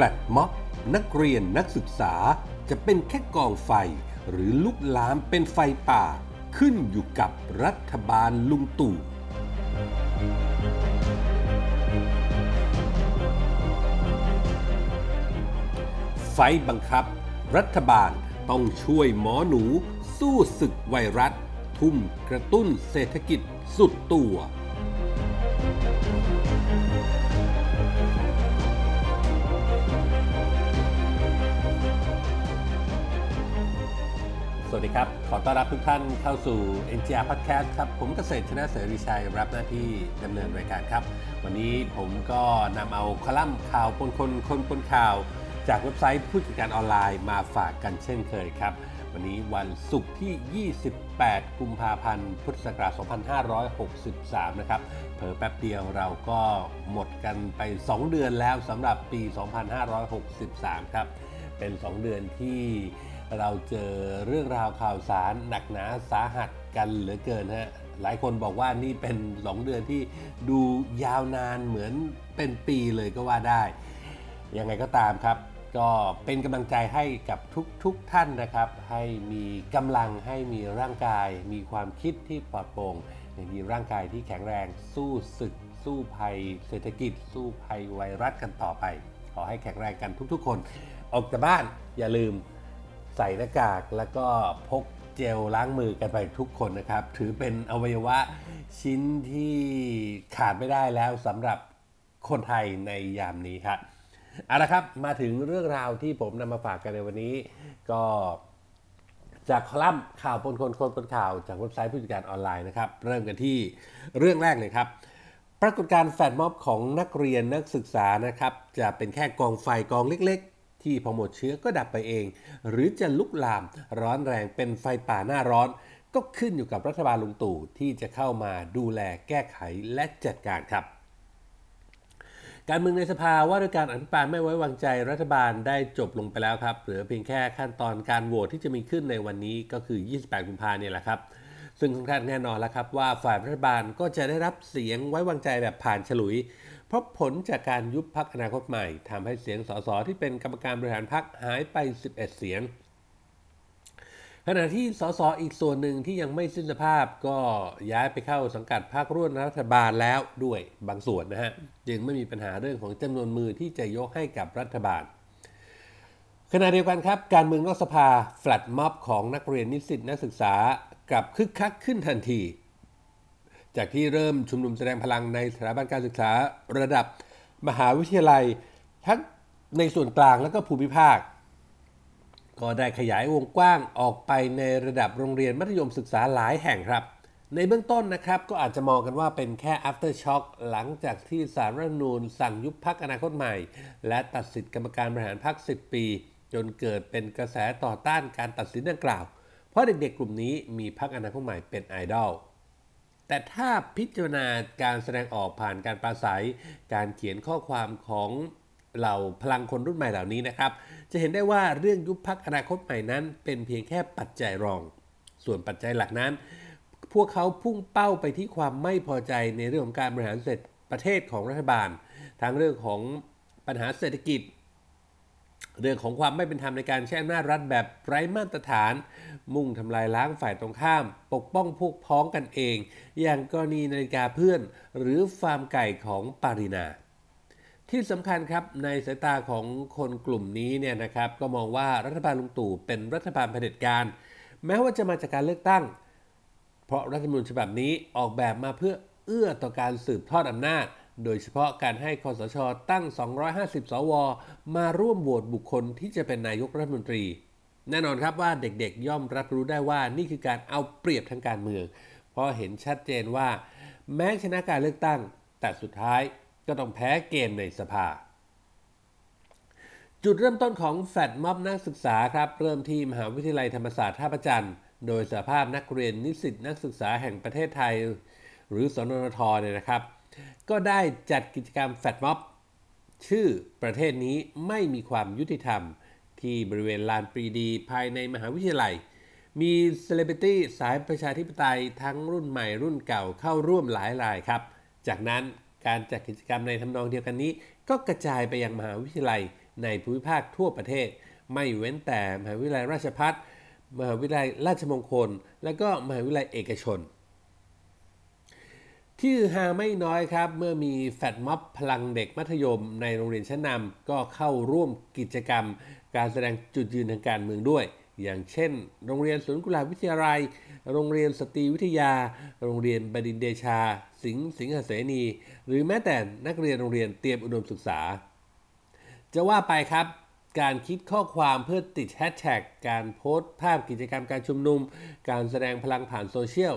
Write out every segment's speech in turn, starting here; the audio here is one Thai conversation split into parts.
แฟลตม็อบนักเรียนนักศึกษาจะเป็นแค่กองไฟ หรือลุกลามเป็นไฟป่า ขึ้นอยู่กับรัฐบาลลุงตู่ไฟบังคับ รัฐบาลต้องช่วยหมอหนู สู้ศึกไวรัส ทุ่มกระตุ้นเศรษฐกิจสุดตัว สวัสดีครับ ขอต้อนรับทุกท่านเข้าสู่ NGR Podcast ครับ ผมเกษตรชนะเสรีชัย รับหน้าที่ดำเนินรายการครับ วันนี้ผมก็นำเอาคอลัมน์ข่าวปนคนคนปนข่าว จากเว็บไซต์ผู้จัดการออนไลน์มาฝากกันเช่นเคยครับ วันนี้วันศุกร์ที่ 28 กุมภาพันธ์ พุทธศักราช 2563 นะครับ เผลอแป๊บเดียวเราก็หมดกันไป 2 เดือนแล้วสำหรับปี 2563 ครับ เป็น 2 เดือนที่ เราเจอเรื่องราวข่าวสารหนักหนาสาหัสกันเหลือเกินฮะหลายคนบอกว่านี่เป็น 2 เดือนที่ดูยาวนานเหมือนเป็นปีเลยก็ว่าได้ ยังไงก็ตามครับ ก็เป็นกำลังใจให้กับทุกๆทท่านนะครับ ให้มีกำลังให้มีร่างกาย มีความคิดที่ปลอดโปร่งมีร่างกายที่แข็งแรงสู้ศึก สู้ภัย เศรษฐกิจ สู้ภัยไวรัสกันต่อไป ขอให้แข็งแรงกันทุกๆ คน ออกจากบ้านอย่าลืม ใส่หน้ากากแล้วก็พกเจลล้างมือกันไปทุกคนนะครับ ถือเป็นอวัยวะชิ้นที่ขาดไม่ได้แล้วสำหรับคนไทยในยามนี้ครับเอาละครับมาถึงเรื่องราวที่ผมนำมาฝากกันในวันนี้ ก็จากคอลัมน์ข่าวปนคนคนปนข่าว จากเว็บไซต์ผู้จัดการออนไลน์นะครับ เริ่มกันที่เรื่องแรกเลยครับ ปรากฏการณ์แฟดม็อบของนักเรียนนักศึกษานะครับ จะเป็นแค่กองไฟกองเล็ก ที่พอหมดเชื้อก็ดับไปเอง หรือจะลุกลามร้อนแรงเป็นไฟป่าหน้าร้อน ก็ขึ้นอยู่กับรัฐบาลลุงตู่ที่จะเข้ามาดูแลแก้ไขและจัดการครับ การเมืองในสภาว่าด้วยการอภิปรายไม่ไว้วางใจรัฐบาลได้จบลงไปแล้วครับเหลือเพียงแค่ขั้นตอนการโหวตที่จะมีขึ้นในวันนี้ก็คือ 28 กุมภาเนี่ยแหละครับ ซึ่งค่อนข้างแน่นอนแล้วครับว่าฝ่ายรัฐบาลก็จะได้รับเสียงไว้วางใจแบบผ่านฉลุย เพราะผลจากการยุบพักอนาคตใหม่ทำให้เสียงสสที่เป็นกรรมการบริหารพักหายไป 11 เสียง ขณะที่สสอีกส่วนหนึ่งที่ยังไม่สิ้นสภาพก็ย้ายไปเข้าสังกัดพรรคร่วมรัฐบาลแล้วด้วยบางส่วนนะฮะจึงไม่มีปัญหาเรื่องของจำนวนมือที่จะยกให้กับรัฐบาลขณะเดียวกันครับ การเมืองนอกสภาแฟลตม็อบของนักเรียนนิสิตนักศึกษา กลับคึกคักขึ้นทันที จากที่เริ่มชุมนุมแสดงพลังในสถาบันการศึกษาระดับมหาวิทยาลัย ทั้งในส่วนกลางและก็ภูมิภาค ก็ได้ขยายวงกว้างออกไปในระดับโรงเรียนมัธยมศึกษาหลายแห่งครับ ในเบื้องต้นนะครับก็อาจจะมองกันว่าเป็นแค่ after shock หลังจากที่สารรัฐนูญสั่งยุบพักอนาคตใหม่ และตัดสิทธิกรรมการบริหารพัก10 ปี จนเกิดเป็นกระแสต่อต้านการตัดสินดังกล่าว เพราะเด็กๆ กลุ่มนี้มีพักอนาคตใหม่เป็นไอดอลแต่ถ้าพิจารณาการแสดงออกผ่านการปราศัย การเขียนข้อความของเหล่าพลังคนรุ่นใหม่เหล่านี้นะครับ จะเห็นได้ว่าเรื่องยุบพักอนาคตใหม่นั้น เป็นเพียงแค่ปัจจัยรอง ส่วนปัจจัยหลักนั้น พวกเขาพุ่งเป้าไปที่ความไม่พอใจในเรื่องของการบริหารเสร็จประเทศของรัฐบาล ทั้งเรื่องของปัญหาเศรษฐกิจ เรื่องของความไม่เป็นธรรมในการใช้อำนาจรัฐแบบไร้มาตรฐาน มุ่งทำลายล้างฝ่ายตรงข้าม ปกป้องพวกพ้องกันเอง อย่างกรณีนาฬิกาเพื่อน หรือฟาร์มไก่ของปารินา ที่สำคัญครับในสายตาของคนกลุ่มนี้เนี่ยนะครับก็มองว่ารัฐบาลลุงตู่เป็นรัฐบาลเผด็จการ แม้ว่าจะมาจากการเลือกตั้ง เพราะรัฐธรรมนูญฉบับนี้ออกแบบมาเพื่อเอื้อต่อการสืบทอดอำนาจ โดยเฉพาะการให้คอสชตั้ง 250 สว มาร่วมโหวตบุคคลที่จะเป็นนายกรัฐมนตรี แน่นอนครับว่าเด็กๆย่อมรับรู้ได้ว่านี่คือการเอาเปรียบทางการเมือง เพราะเห็นชัดเจนว่า แม้ชนะการเลือกตั้ง แต่สุดท้ายก็ต้องแพ้เกมในสภาจุดเริ่มต้นของแฟลชม็อบนักศึกษาครับ เริ่มที่มหาวิทยาลัยธรรมศาสตร์ท่าพระจันทร์โดยสหภาพนักเรียนนิสิตนักศึกษาแห่งประเทศไทย หรือสนทเนี่ยนะครับ ก็ได้จัดกิจกรรมแฟลชม็อบชื่อประเทศนี้ไม่มีความยุติธรรม ที่บริเวณลานปรีดี ภายในมหาวิทยาลัย มีเซเลบริตี้สายประชาธิปไตยทั้งรุ่นใหม่รุ่นเก่าเข้าร่วมหลายรายครับ จากนั้นการจัดกิจกรรมในทำนองเดียวกันนี้ ก็กระจายไปยังมหาวิทยาลัยในภูมิภาคทั่วประเทศ ไม่เว้นแต่มหาวิทยาลัยราชภัฏมหาวิทยาลัยราชมงคล และก็มหาวิทยาลัยเอกชน ที่ฮาไม่น้อยครับ เมื่อมีแฟดม็อบพลังเด็กมัธยมในโรงเรียนชั้นนำก็เข้าร่วมกิจกรรม การแสดงจุดยืนทางการเมืองด้วย อย่างเช่น โรงเรียนสวนกุหลาบวิทยาลัย โรงเรียนสตรีวิทยา โรงเรียนบดินเดชา สิงห์สิงหเสนี หรือแม้แต่นักเรียนโรงเรียนเตรียมอุดมศึกษา จะว่าไปครับการคิดข้อความเพื่อติดแฮชแท็กการโพสต์ภาพกิจกรรมการชุมนุม การแสดงพลังผ่านโซเชียล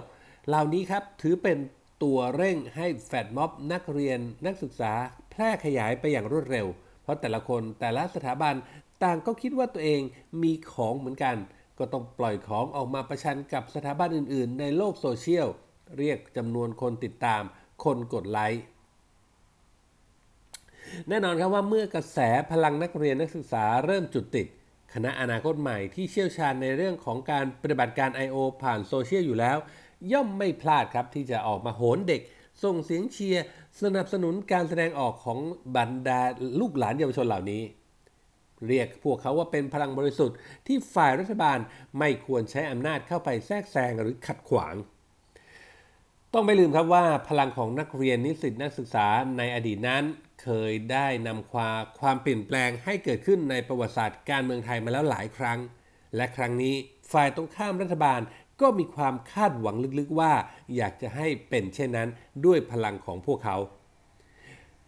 เหล่านี้ครับถือเป็น ตัวเร่งให้แฟดม็อบนักเรียนนักศึกษาแพร่ขยายไปอย่างรวดเร็ว เพราะแต่ละคนแต่ละสถาบันต่างก็คิดว่าตัวเองมีของเหมือนกัน ก็ต้องปล่อยของออกมาประชันกับสถาบันอื่น ๆ ในโลกโซเชียล เรียกจำนวนคนติดตาม คนกดไลค์แน่นอนครับว่าเมื่อกระแสพลังนักเรียนนักศึกษาเริ่มจุดติด คณะอนาคตใหม่ที่เชี่ยวชาญในเรื่องของการปฏิบัติการ I.O. ผ่านโซเชียลอยู่แล้ว ย่อมไม่พลาดครับที่จะออกมาโหนเด็ก ส่งเสียงเชียร์สนับสนุนการแสดงออกของบรรดาลูกหลานเยาวชนเหล่านี้ เรียกพวกเขาว่าเป็นพลังบริสุทธิ์ที่ฝ่ายรัฐบาลไม่ควรใช้อำนาจเข้าไปแทรกแซงหรือขัดขวางต้องไม่ลืมครับว่าพลังของนักเรียนนิสิตนักศึกษาในอดีตนั้น เคยได้นำความความเปลี่ยนแปลงให้เกิดขึ้นในประวัติศาสตร์การเมืองไทยมาแล้วหลายครั้ง และครั้งนี้ฝ่ายตรงข้ามรัฐบาล ก็มีความคาดหวังลึกๆว่า อยากจะให้เป็นเช่นนั้นด้วยพลังของพวกเขา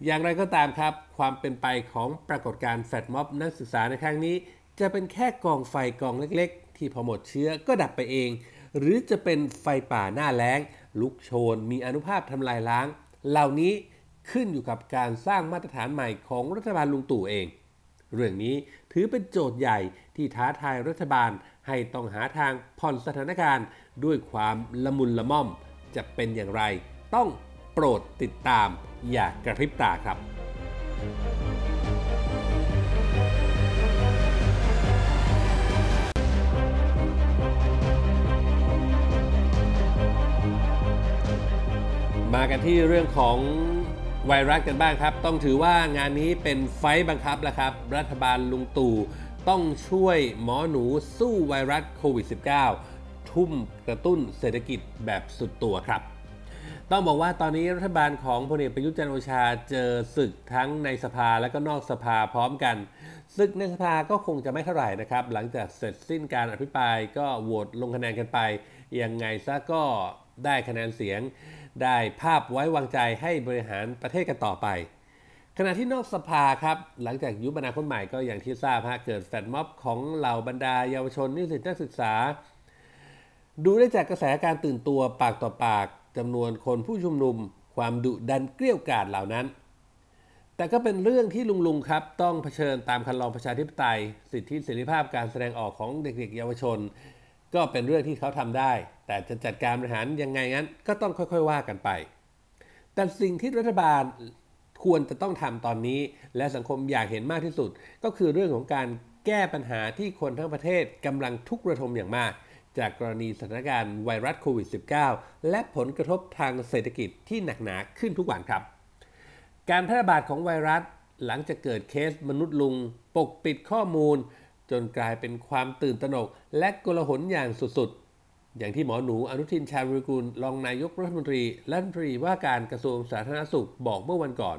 อย่างไรก็ตามครับ ความเป็นไปของปรากฏการณ์แฟดม็อบนักศึกษาในครั้งนี้ จะเป็นแค่กองไฟกองเล็กๆ ที่พอหมดเชื้อก็ดับไปเอง หรือจะเป็นไฟป่าหน้าแล้ง ลุกโชน มีอนุภาพทำลายล้าง เหล่านี้ขึ้นอยู่กับการสร้างมาตรฐานใหม่ของรัฐบาลลุงตู่เอง เรื่องนี้ถือเป็นโจทย์ใหญ่ที่ท้าทายรัฐบาลให้ต้องหาทางผ่อนสถานการณ์ด้วยความละมุนละม่อม จะเป็นอย่างไร ต้องโปรดติดตามอย่ากระพริบตาครับ มากันที่เรื่องของ ไวรัสกันบ้างครับ ต้องถือว่างานนี้เป็นไฟต์บังคับแล้วครับ รัฐบาลลุงตู่ต้องช่วยหมอหนูสู้ไวรัสโควิด -19 ทุ่มกระตุ้นเศรษฐกิจแบบสุดตัวครับ ต้องบอกว่าตอนนี้รัฐบาลของพลเอกประยุทธ์จันทร์โอชาเจอศึกทั้งในสภาและก็นอกสภาพร้อมกันศึกในสภาก็คงจะไม่เท่าไหร่นะครับ หลังจากเสร็จสิ้นการอภิปรายก็โหวตลงคะแนนกันไปยังไงซะก็ได้คะแนนเสียง ได้ภาพไว้วางใจให้บริหารประเทศกันต่อไป ขณะที่นอกสภาครับ หลังจากยุบอนาคตใหม่ก็อย่างที่ทราบฮะเกิดแฟดม็อบของเหล่าบรรดาเยาวชนนิสิตนักศึกษา ดูได้จากกระแสการตื่นตัวปากต่อปากจำนวนคนผู้ชุมนุม ความดุดันเกลี้ยวกล่อมเหล่านั้น แต่ก็เป็นเรื่องที่ลุงลุงครับต้องเผชิญตามคันลองประชาธิปไตย สิทธิเสรีภาพการแสดงออกของเด็กๆ เยาวชน ก็เป็นเรื่องที่เขาทำได้ แต่จะจัดการบริหารยังไงงั้น ก็ต้องค่อยๆว่ากันไป แต่สิ่งที่รัฐบาลควรจะต้องทำตอนนี้ และสังคมอยากเห็นมากที่สุด ก็คือเรื่องของการแก้ปัญหาที่คนทั้งประเทศกำลังทุกข์ระทมอย่างมาก จากกรณีสถานการณ์ไวรัสโควิด -19 และผลกระทบทางเศรษฐกิจที่หนักหนาขึ้นทุกวันครับ การแพร่ระบาดของไวรัสหลังจากเกิดเคสมนุษย์ลุง ปกปิดข้อมูล จนกลายเป็นความตื่นตระหนก และกลาหนอย่างสุดๆ อย่างที่หมอหนูอนุทินชาญวิรุลรองนายกรัฐมนตรีและรัฐมนตรีว่าการกระทรวงสาธารณสุขบอกเมื่อวันก่อน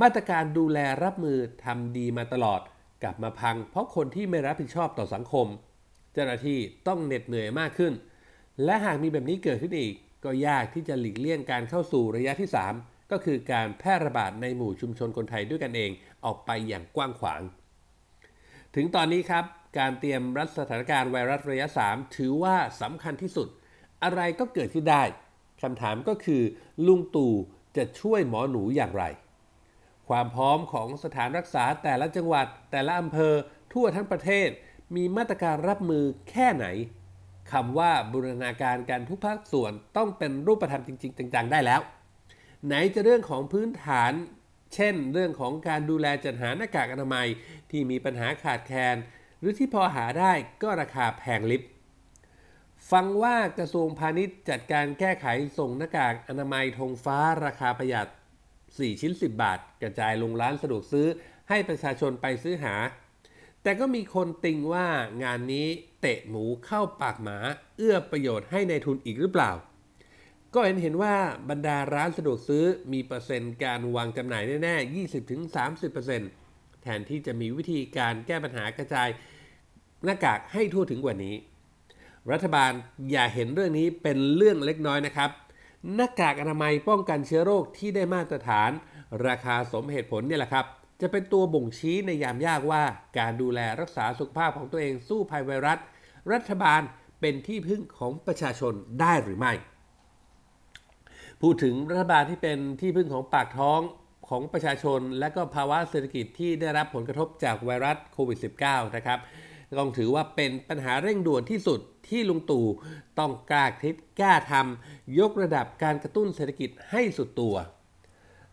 มาตรการดูแลรับมือทำดีมาตลอด กลับมาพัง เพราะคนที่ไม่รับผิดชอบต่อสังคม เจ้าหน้าที่ต้องเหน็ดเหนื่อยมากขึ้น และหากมีแบบนี้เกิดขึ้นอีก ก็ยากที่จะหลีกเลี่ยงการเข้าสู่ระยะที่ 3 ก็คือการแพร่ระบาดในหมู่ชุมชนคนไทยด้วยกันเองออกไปอย่างกว้างขวาง ถึงตอนนี้ครับ การเตรียมรับสถานการณ์ไวรัสระยะ 3 ถือว่าสำคัญที่สุด อะไรก็เกิดขึ้นได้คำถามก็คือ ลุงตู่จะช่วยหมอหนูอย่างไร ความพร้อมของสถานรักษาแต่ละจังหวัด แต่ละอำเภอ ทั่วทั้งประเทศ มีมาตรการรับมือแค่ไหนคำว่าบูรณาการการทุกภาคส่วนต้องเป็นรูปธรรมจริง ๆ จังๆ ได้แล้ว ไหนจะเรื่องของพื้นฐาน เช่น เรื่องของการดูแลจัดหาหน้ากากอนามัยที่มีปัญหาขาดแคลน หรือที่พอหาได้ก็ราคาแพงลิบฟังว่ากระทรวงพาณิชย์จัดการแก้ไขส่งหน้ากากอนามัยธงฟ้าราคาประหยัด 4 ชิ้น 10 บาท กระจายลงร้านสะดวกซื้อ ให้ประชาชนไปซื้อหา แต่ก็มีคนติงว่างานนี้เตะหมูเข้าปากหมา เอื้อประโยชน์ให้ในทุนอีกหรือเปล่า ก็เห็นเห็นว่าบรรดาร้านสะดวกซื้อมีเปอร์เซ็นต์การวางจำหน่ายแน่ๆ 20-30%แทนที่จะมีวิธีการแก้ปัญหากระจายหน้ากากให้ทั่วถึงกว่านี้ รัฐบาลอย่าเห็นเรื่องนี้เป็นเรื่องเล็กน้อยนะครับ หน้ากากอนามัยป้องกันเชื้อโรคที่ได้มาตรฐาน ราคาสมเหตุผลเนี่ยแหละครับจะเป็นตัวบ่งชี้ในยามยากว่าการดูแลรักษาสุขภาพของตัวเองสู้ภัยไวรัส รัฐบาลเป็นที่พึ่งของประชาชนได้หรือไม่ พูดถึงรัฐบาลที่เป็นที่พึ่งของปากท้องของประชาชน และก็ภาวะเศรษฐกิจที่ได้รับผลกระทบจากไวรัสโควิด -19 นะครับต้องถือว่าเป็นปัญหาเร่งด่วนที่สุดที่ลุงตู่ต้องกล้าคิดกล้าทำยกระดับการกระตุ้นเศรษฐกิจให้สุดตัว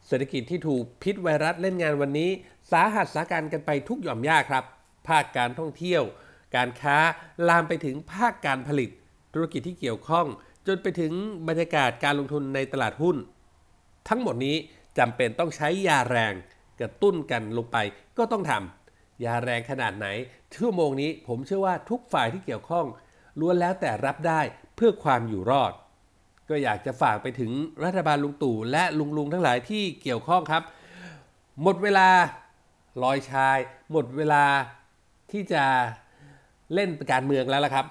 เศรษฐกิจที่ถูกพิษไวรัสเล่นงานวันนี้ สาหัสสาการกันไปทุกหย่อมย่าครับ ภาคการท่องเที่ยว การค้าลามไปถึงภาคการผลิต ธุรกิจที่เกี่ยวข้อง จนไปถึงบรรยากาศการลงทุนในตลาดหุ้น ทั้งหมดนี้จำเป็นต้องใช้ยาแรงกระตุ้นกันลงไปก็ต้องทำยาแรงขนาดไหน ชั่วโมงนี้ผมเชื่อว่าทุกฝ่ายที่เกี่ยวข้องล้วนแล้วแต่รับได้เพื่อความอยู่รอด ก็อยากจะฝากไปถึงรัฐบาลลุงตู่และลุงลุงทั้งหลายที่เกี่ยวข้องครับ หมดเวลาลอยชาย หมดเวลาที่จะเล่นการเมืองแล้วละครับ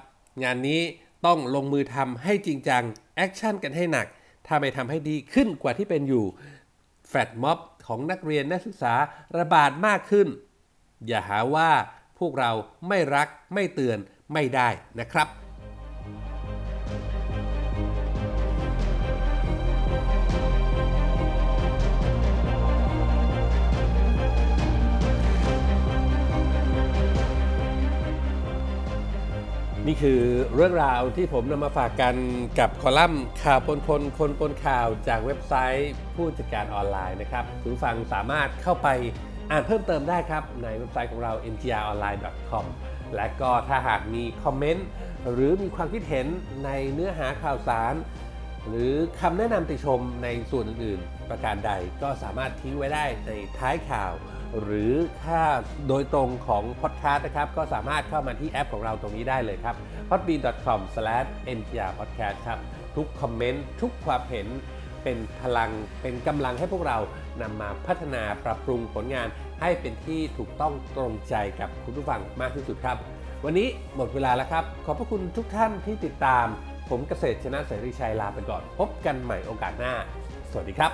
งานนี้ ต้องลงมือทำให้จริงจัง action กันให้หนัก ถ้าไม่ทำให้ดีขึ้นกว่าที่เป็นอยู่ แฟลชม็อบของนักเรียนนักศึกษาระบาดมากขึ้น อย่าหาว่าพวกเราไม่รักไม่เตือนไม่ได้นะครับ นี่คือเรื่องราวที่ผมนำมาฝากกันกับคอลัมน์ข่าวปนคนคนปนข่าวจากเว็บไซต์ผู้จัดการออนไลน์นะครับคุณผู้ฟังสามารถเข้าไปอ่านเพิ่มเติมได้ครับ ในเว็บไซต์ของเรา ngronline.com และก็ถ้าหากมีคอมเมนต์หรือมีความคิดเห็นในเนื้อหาข่าวสาร หรือคำแนะนำติชมในส่วนอื่นๆ ประการใดก็สามารถทิ้งไว้ได้ในท้ายข่าว หรือถ้าโดยตรงของพอดแคสต์นะครับ ก็สามารถเข้ามาที่แอปของเราตรงนี้ได้เลยครับ podbean.com/nprpodcast ครับ ทุกคอมเมนต์ ทุกความเห็นเป็นพลังเป็นกำลังให้พวกเรานำมาพัฒนาปรับปรุงผลงานให้เป็นที่ถูกต้องตรงใจกับคุณผู้ฟังมากที่สุดครับ วันนี้หมดเวลาแล้วครับ ขอบพระคุณทุกท่านที่ติดตาม ผมเกษตรชนะเสรีชัยลาไปก่อน พบกันใหม่โอกาสหน้า สวัสดีครับ